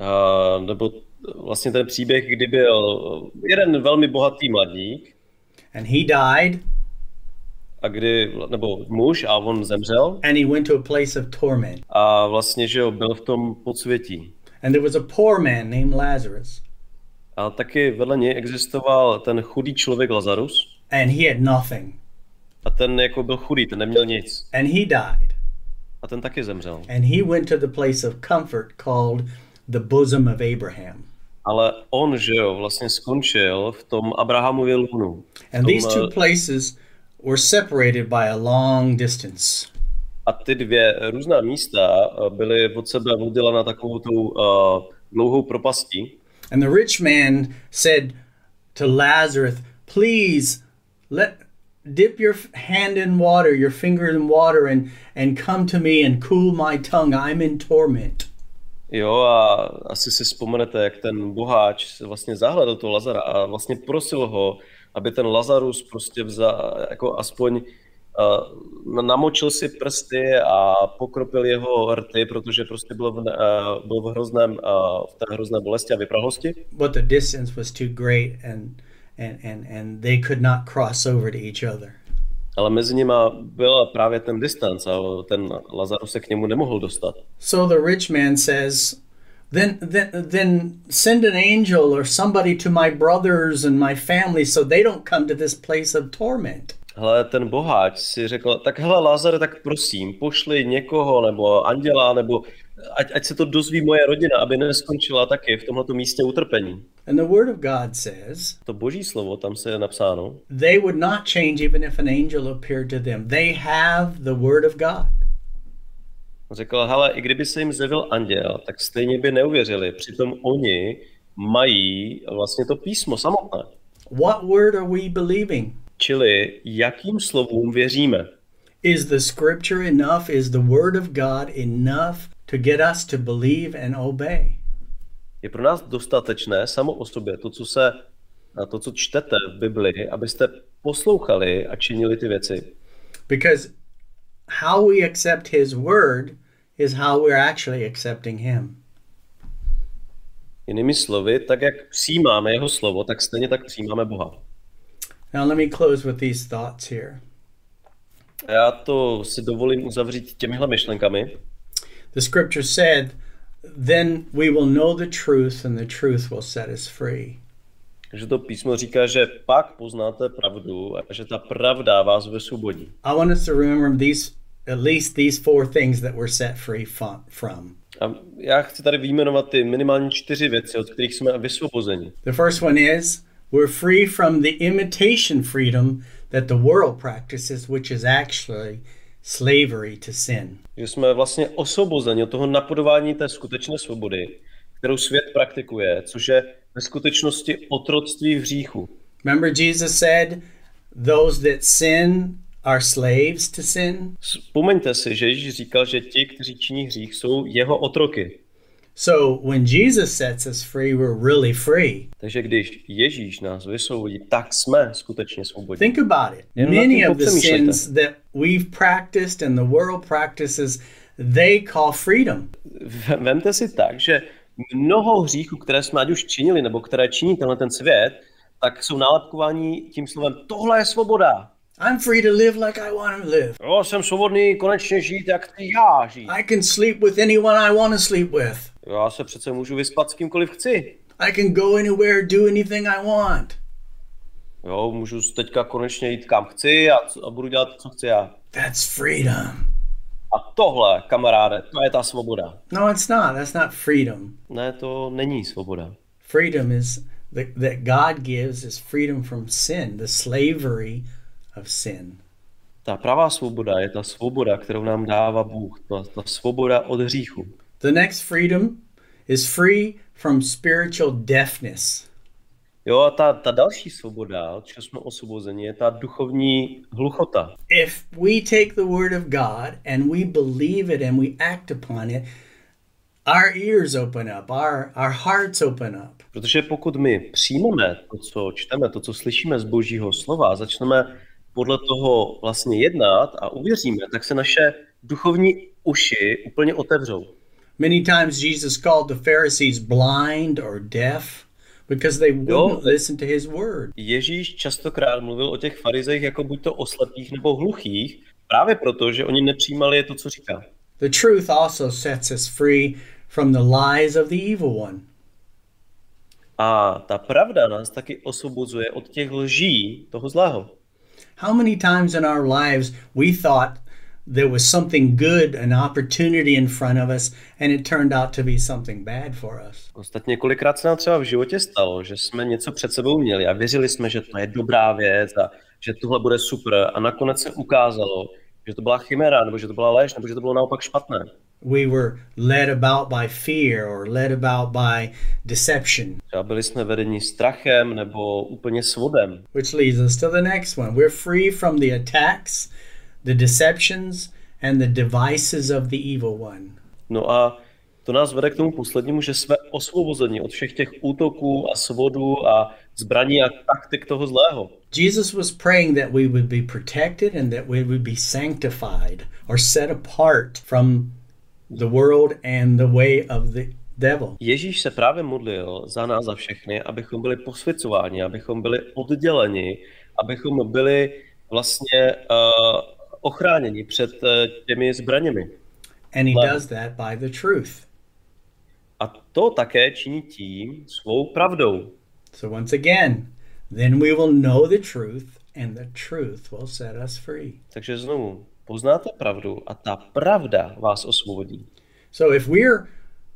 S2: A, nebo vlastně ten příběh, kdy byl jeden velmi bohatý mladík,
S1: and he died,
S2: a kdy, nebo muž, a on zemřel
S1: and he went to a place of torment.
S2: a vlastně, že jo, byl v tom podsvětí.
S1: And there was a poor man named Lazarus,
S2: A taky vedle něj existoval ten chudý člověk Lazarus
S1: and he had nothing,
S2: a ten jako byl chudý, ten neměl nic.
S1: and he died.
S2: A ten taky zemřel.
S1: And he went to the place of comfort called the bosom of Abraham.
S2: Ale on, že jo, vlastně skončil v tom Abrahamově lůnu.
S1: And these two
S2: eh,
S1: places were separated by a long distance.
S2: A ty dvě různá místa eh, byly od sebe oddělena takovou tou uh, dlouhou propastí.
S1: And the rich man said to Lazarus, Please let dip your hand in water, your finger in water, and, and come to me and cool my tongue. I'm in torment.
S2: Jo, a asi si vzpomenete, jak ten boháč vlastně zahledl toho Lazara a vlastně prosil ho, aby ten Lazarus prostě vzal, jako aspoň uh, namočil si prsty a pokropil jeho rty, protože prostě byl v, uh, byl v, hrozném, uh, v té hrozné bolesti a vyprahosti.
S1: But the distance was too great and, and, and, and they could not cross over to each other.
S2: Ale mezi nimi byl právě ten distanc a ten Lazarus se k němu nemohl dostat.
S1: So the rich man says, then, then, then send an angel or somebody to my brothers and my family so they don't come to this place of torment.
S2: Hele, ten boháč si řekl, tak hele Lázare, tak prosím, pošli někoho, nebo anděla, nebo ať, ať se to dozví moje rodina, aby neskončila taky v tomto místě utrpení.
S1: And the word of God says,
S2: To boží slovo, tam se je napsáno,
S1: they would not change even if an angel appeared to them. They have the word of God.
S2: Řekl, hele, i kdyby se jim zjevil anděl, tak stejně by neuvěřili, přitom oni mají vlastně to písmo samotné.
S1: What word are we believing?
S2: Čili jakým slovům věříme?
S1: Is the scripture enough? Is the word of God enough to get us to believe and obey?
S2: Je pro nás dostatečné samo o sobě to, co se, to, co čtete v Bibli, abyste poslouchali a činili ty věci.
S1: Because how we accept his word is how we're actually accepting him.
S2: Jinými slovy, tak jak přijímáme jeho slovo, tak stejně tak přijímáme Boha.
S1: Now let me close with these thoughts here.
S2: Já to si dovolím uzavřít těmihle myšlenkami.
S1: The scripture said, Then we will know the truth, and the truth will set us free.
S2: že to písmo říká, že pak poznáte pravdu a že ta pravda vás vysvobodí.
S1: I want us to remember these, at least these four things that we're set free from.
S2: A já chci tady vyjmenovat ty minimálně čtyři věci, od kterých jsme vysvobozeni.
S1: The first one is we're free from the imitation freedom that the world practices, which is actually slavery to sin.
S2: Že jsme vlastně osvobozeni od toho napodování té skutečné svobody, kterou svět praktikuje, což je ve skutečnosti otroctví v hříchu.
S1: Remember, Jesus said, Those that sin are slaves to sin?
S2: Vzpomeňte si, že Ježíš říkal, že ti, kteří činí hřích, jsou jeho otroky.
S1: So when Jesus sets us free, we're really free.
S2: Takže když Ježíš nás vysvobodí, tak jsme skutečně svobodní.
S1: Think about it.
S2: Jenom
S1: Many of the sins that we've practiced and the world practices, they call freedom.
S2: Vemte si tak, že mnoho hříchů, které jsme ať už činili, nebo které činí tenhle ten svět, tak jsou nálepkováni tím slovem tohle je svoboda.
S1: I'm free to live like I want to live.
S2: Jo, jsem svobodný konečně žít, jak chci já žít.
S1: I can sleep with anyone I want to sleep with.
S2: Jo, Já se přece můžu vyspat s kýmkoliv chci.
S1: I can go anywhere, do anything I want.
S2: Jo, můžu teďka konečně jít kam chci a, a budu dělat, co chci já.
S1: That's freedom.
S2: A tohle, kamaráde, to je ta svoboda.
S1: No, it's not. That's not freedom.
S2: Ne, to není svoboda.
S1: Freedom is that God gives is freedom from sin, the slavery of sin.
S2: Ta pravá svoboda je ta svoboda, kterou nám dává Bůh. Ta, ta svoboda od hříchu.
S1: The next freedom is free from spiritual deafness.
S2: Jo, a ta, ta další svoboda, od čeho jsme osvobozeni, je ta duchovní hluchota.
S1: If we take the word of God and we believe it and we act upon it, our ears open up, our, our hearts open up.
S2: Protože pokud my přijmeme to, co čteme, to, co slyšíme z božího slova začneme podle toho vlastně jednat a uvěříme, tak se naše duchovní uši úplně otevřou.
S1: Many times Jesus called the Pharisees blind or deaf because they wouldn't listen to his word.
S2: Ježíš častokrát mluvil o těch farizejích jako buď to o slepých nebo hluchých, právě proto, že oni nepřijímali to, co říká.
S1: The truth also sets us free from the lies of the evil one.
S2: A ta pravda nás taky osvobozuje od těch lží toho zlého.
S1: How many times in our lives we thought there was something good, an opportunity in front of us, and it turned out to be something bad for us?
S2: Ostatně kolikrát se nám třeba v životě stalo, že jsme něco před sebou měli a věřili jsme, že to je dobrá věc a že tohle bude super a nakonec se ukázalo, že to byla chimera, nebo že to byla lež, nebo že to bylo naopak špatné.
S1: We were led about by fear or led about by deception,
S2: Třeba byli jsme vedeni strachem nebo úplně svodem.
S1: which leads us to the next one. We're free from the attacks, the deceptions, and the devices of the evil one.
S2: No a to nás vede k tomu poslednímu, že jsme osvobozeni od všech těch útoků a svodů a zbraní a taktik toho zlého.
S1: Jesus was praying that we would be protected and that we would be sanctified or set apart from the world and the way of the devil.
S2: Ježíš se právě modlil za nás, za všechny, abychom byli posvěcováni, abychom byli odděleni, abychom byli vlastně uh, ochráněni před uh, těmi zbraněmi.
S1: And he does that by the truth.
S2: A to také činí tím svou pravdou.
S1: So, once again, then we will know the truth, and the truth will set us free.
S2: Takže znovu, poznáte pravdu a ta pravda vás osvobodí.
S1: So, if we're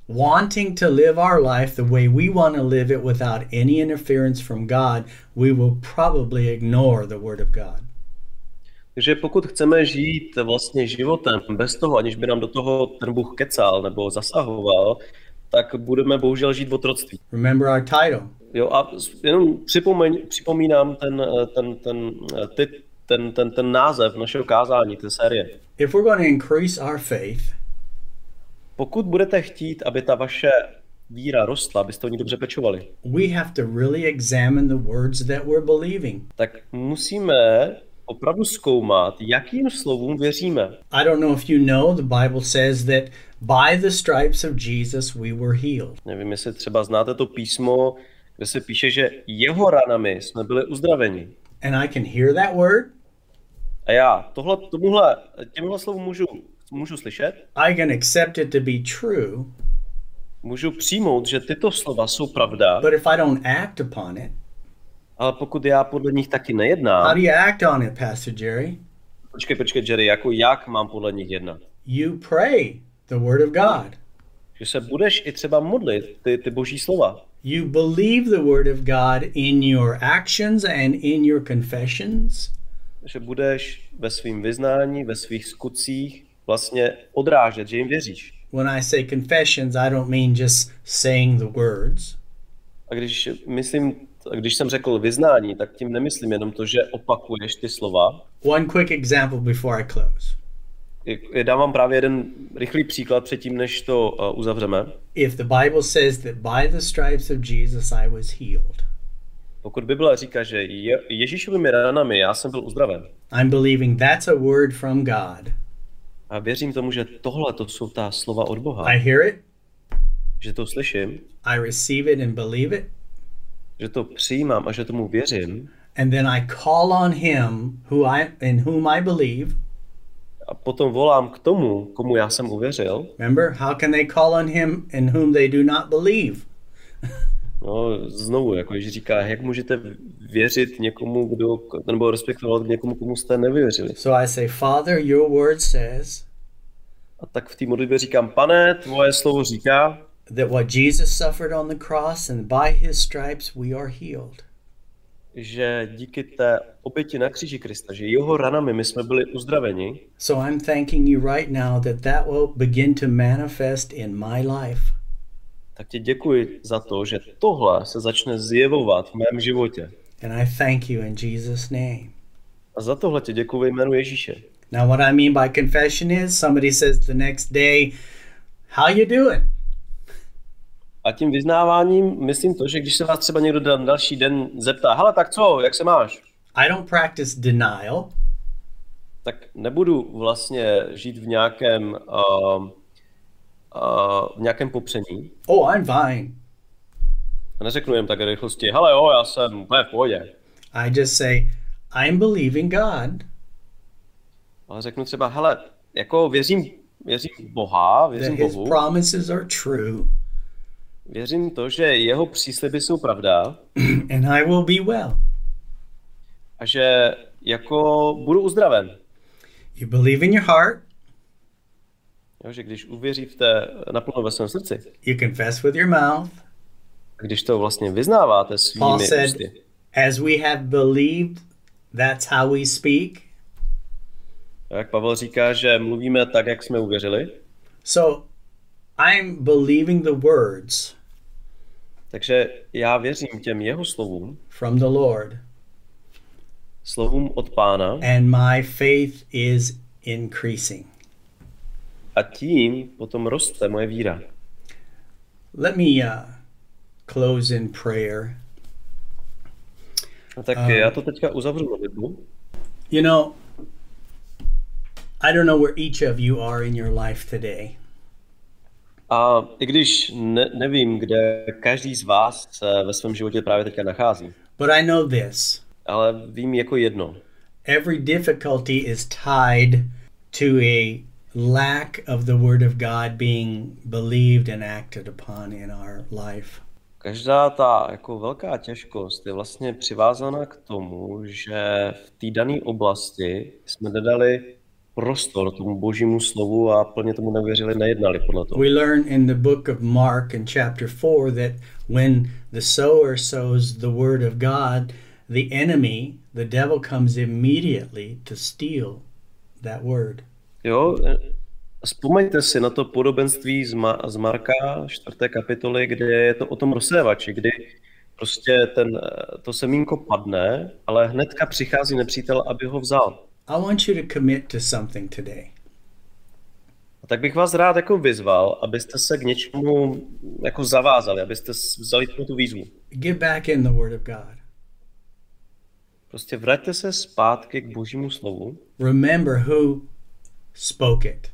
S1: wanting to live our life the way we want to live it without any interference from God, we will probably ignore the Word of God.
S2: Takže pokud chceme žít vlastně životem bez toho, aniž by nám do toho ten Bůh kecal nebo zasahoval, tak budeme bohužel žít v otroctví.
S1: Remember our title
S2: Jo, a jenom připomeň, připomínám ten, eh, ten, ten, eh, ty, ten, ten, ten název našeho kázání, té série.
S1: if we're going to increase our faith,
S2: Pokud budete chtít, aby ta vaše víra rostla, abyste o ní dobře pečovali,
S1: we have to really examine the words that we're believing.
S2: tak musíme opravdu zkoumat, jakým slovům věříme.
S1: I don't know if you know, the Bible says that by the stripes of Jesus we were healed.
S2: Nevím, jestli třeba znáte to písmo, kde se píše, že jeho ranami jsme byli uzdraveni.
S1: And I can hear that word,
S2: A já tohle, tomuhle, těmhle slovům můžu, můžu slyšet,
S1: I can accept it to be true,
S2: můžu přijmout, že tyto slova jsou pravda,
S1: but if I don't act upon it,
S2: ale pokud já podle nich taky
S1: how
S2: nejednám,
S1: do you act on it, Pastor Jerry?
S2: počkej, počkej, Jerry, jako jak mám podle nich jednat?
S1: You pray the word of God.
S2: Že se budeš i třeba modlit ty, ty boží slova.
S1: You believe the word of God in your actions and in your confessions.
S2: Že budeš ve svém vyznání, ve svých skutcích vlastně odrážet, že jim věříš.
S1: When I say confessions, I don't mean just saying the words.
S2: A když myslím, když jsem řekl vyznání, tak tím nemyslím jenom to, že opakuješ ty slova.
S1: One quick example before I close.
S2: Dám vám právě jeden rychlý příklad předtím, než to uh, uzavřeme.
S1: If the Bible says that by the stripes of Jesus I was healed,
S2: Pokud Bible říká, že je, Ježíšovými ranami já jsem byl uzdraven,
S1: I'm believing that's a word from God.
S2: a věřím tomu, že tohle to jsou ta slova od Boha,
S1: I hear it,
S2: že to slyším,
S1: I receive it and believe it,
S2: že to přijímám a že tomu věřím,
S1: and then I call on him who I in whom I believe.
S2: A potom volám k tomu, komu já jsem uvěřil.
S1: Remember, how can they call on him in whom they do not believe?
S2: No, znovu, jako Ježíš říká, jak můžete věřit někomu, kdo, nebo respektovat někomu, komu jste nevěřili.
S1: So I say, Father, your word says
S2: A tak v té modlitbě říkám, pane, tvoje slovo říká,
S1: that what Jesus suffered on the cross and by his stripes we are healed.
S2: Že díky té oběti na kříži Krista, že jeho ranami my jsme byli uzdraveni,
S1: So I'm thanking you right now that that will begin to manifest in my life.
S2: tak ti děkuji za to, že tohle se začne zjevovat v mém životě.
S1: And I thank you in Jesus' name.
S2: A za tohle ti děkuji ve jménu Ježíše.
S1: Now, what I mean by confession is somebody says the next day, How you doing?
S2: A tím vyznáváním myslím to, že když se vás třeba někdo další den zeptá, hele, tak co, jak se máš?
S1: I don't practice denial.
S2: Tak nebudu vlastně žít v nějakém, uh, uh, v nějakém popření.
S1: Oh, I'm fine.
S2: A neřeknu jen tak rychlosti, hele jo, já jsem úplně v pohodě.
S1: I just say, I'm believing God
S2: Ale řeknu třeba, hele, jako věřím, věřím v Boha,
S1: that
S2: věřím
S1: his
S2: Bohu,
S1: promises are true
S2: věřím to, že jeho přísliby jsou pravda
S1: and I will be well.
S2: a že jako budu uzdraven.
S1: You believe in your heart,
S2: Jo, že když uvěří v té naplno ve svém srdci,
S1: you confess with your mouth.
S2: a když to vlastně vyznáváte
S1: Paul
S2: svými
S1: said,
S2: ústy,
S1: As we have believed, that's how we speak.
S2: jak Pavel říká, že mluvíme tak, jak jsme uvěřili,
S1: So I'm believing the words
S2: takže já věřím těm jeho slovům,
S1: from the Lord,
S2: slovům od pána
S1: and my faith is increasing.
S2: a tím potom roste moje víra.
S1: Let me uh, close in prayer.
S2: No tak
S1: Um,
S2: já to teďka uzavřu modlitbu.
S1: You know, I don't know where each of you are in your life today,
S2: A i když ne, nevím, kde každý z vás se ve svém životě právě teďka nachází,
S1: but I know this.
S2: ale vím jako jedno.
S1: Every difficulty is tied to a lack of the Word of God being believed and acted upon in our life.
S2: Každá ta jako velká těžkost je vlastně přivázána k tomu, že v té dané oblasti jsme nedali prostor tomu božímu slovu a plně tomu nevěřili, nejednali podle toho.
S1: We learn in the book of Mark in chapter 4 that when the sower sows the Word of God, the enemy, the devil, comes immediately to steal that Word.
S2: Jo, vzpomeňte si na to podobenství z, Ma- z Marka 4. kapitoly, kde je to o tom rozsévači, kdy prostě ten, eh, to semínko padne, ale hnedka přichází nepřítel, aby ho vzal.
S1: I want you to commit to something today.
S2: Tak bych vás rád jako vyzval, abyste se k něčemu jako zavázali, abyste vzali tu výzvu.
S1: Get back in the Word of God.
S2: Prostě vraťte se zpátky k božímu slovu
S1: Remember who spoke it.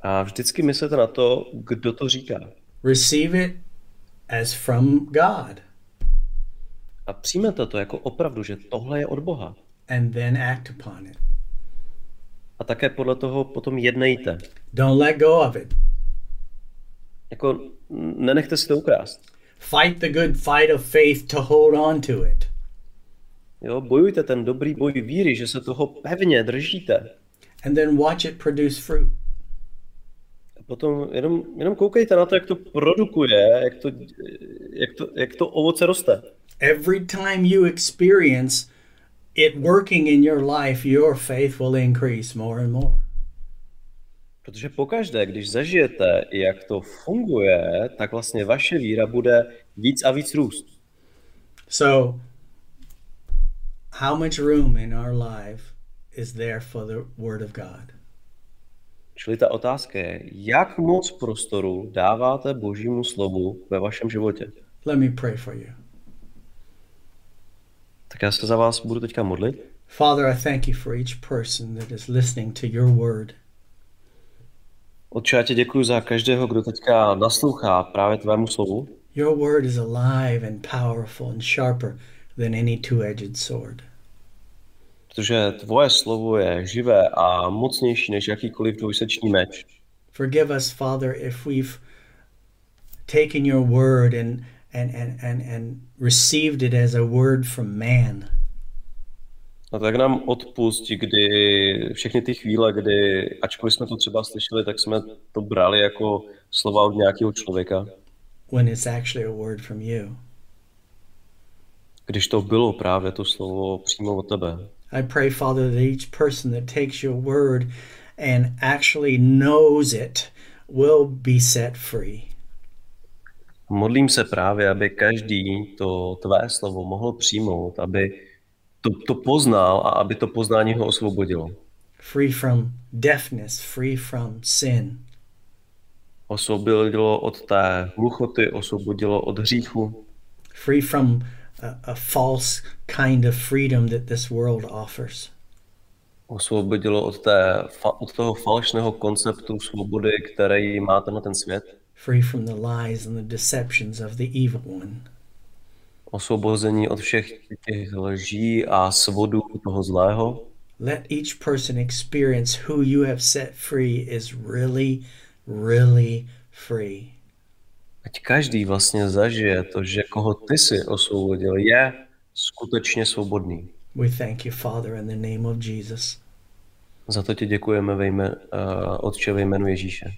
S2: a vždycky myslete na to, kdo to říká.
S1: Receive it as from God,
S2: A přijmete to jako opravdu, že tohle je od Boha.
S1: and then act upon it.
S2: A také podle toho potom jednejte.
S1: Don't let go of it.
S2: Jako nenechte si to ukrást.
S1: Fight the good fight of faith to hold on to it.
S2: Jo, bojujte ten dobrý boj víry, že se toho pevně držíte.
S1: And then watch it produce fruit.
S2: A potom jenom, jenom koukejte na to, jak to produkuje, jak to, jak to, jak to ovoce roste.
S1: Every time you experience it working in your life, your faith will increase more and more.
S2: Protože pokaždé, když zažijete, jak to funguje, tak vlastně vaše víra bude víc a víc růst.
S1: So, how much room in our life is there for the Word of God?
S2: Čili ta otázka je, jak moc prostoru dáváte božímu slovu ve vašem životě?
S1: Let me pray for you.
S2: Tak já se za vás budu teďka modlit.
S1: Father, I thank you for each person that is listening to your word.
S2: Otče, já ti děkuji za každého, kdo teďka naslouchá právě tvému slovu.
S1: Your word is alive and powerful and sharper than any two edged sword.
S2: Protože tvoje slovo je živé a mocnější než jakýkoliv dvojsečný meč.
S1: Forgive us, Father, if we've taken your word and, and, and, and, and received it as a word from man.
S2: A tak nám odpust, kdy všechny ty chvíle, kdy, ačkoliv jsme to třeba slyšeli, tak jsme to brali jako slova od nějakého člověka,
S1: when it's actually a word from you.
S2: když to bylo právě to slovo přímo od tebe.
S1: I pray, Father, that each person that takes your word and actually knows it will be set free.
S2: Modlím se právě, aby každý to tvé slovo mohl přijmout, aby to, to poznal a aby to poznání ho osvobodilo.
S1: Free from deafness, free from sin,
S2: Osvobodilo od té hluchoty, osvobodilo od hříchu,
S1: free from a, a false kind of freedom that this world offers.
S2: osvobodilo od, té, od toho falešného konceptu svobody, který máte na ten svět,
S1: free from the lies and the deceptions of the evil one.
S2: osvobození od všech těch lží a svodů toho zlého.
S1: Let each person experience who you have set free is really, really free.
S2: Ať každý vlastně zažije to, že koho ty si osvobodil, je skutečně svobodný.
S1: We thank you, Father, in the name of Jesus.
S2: Za to ti děkujeme ve jme, uh, Otče ve jménu Ježíše.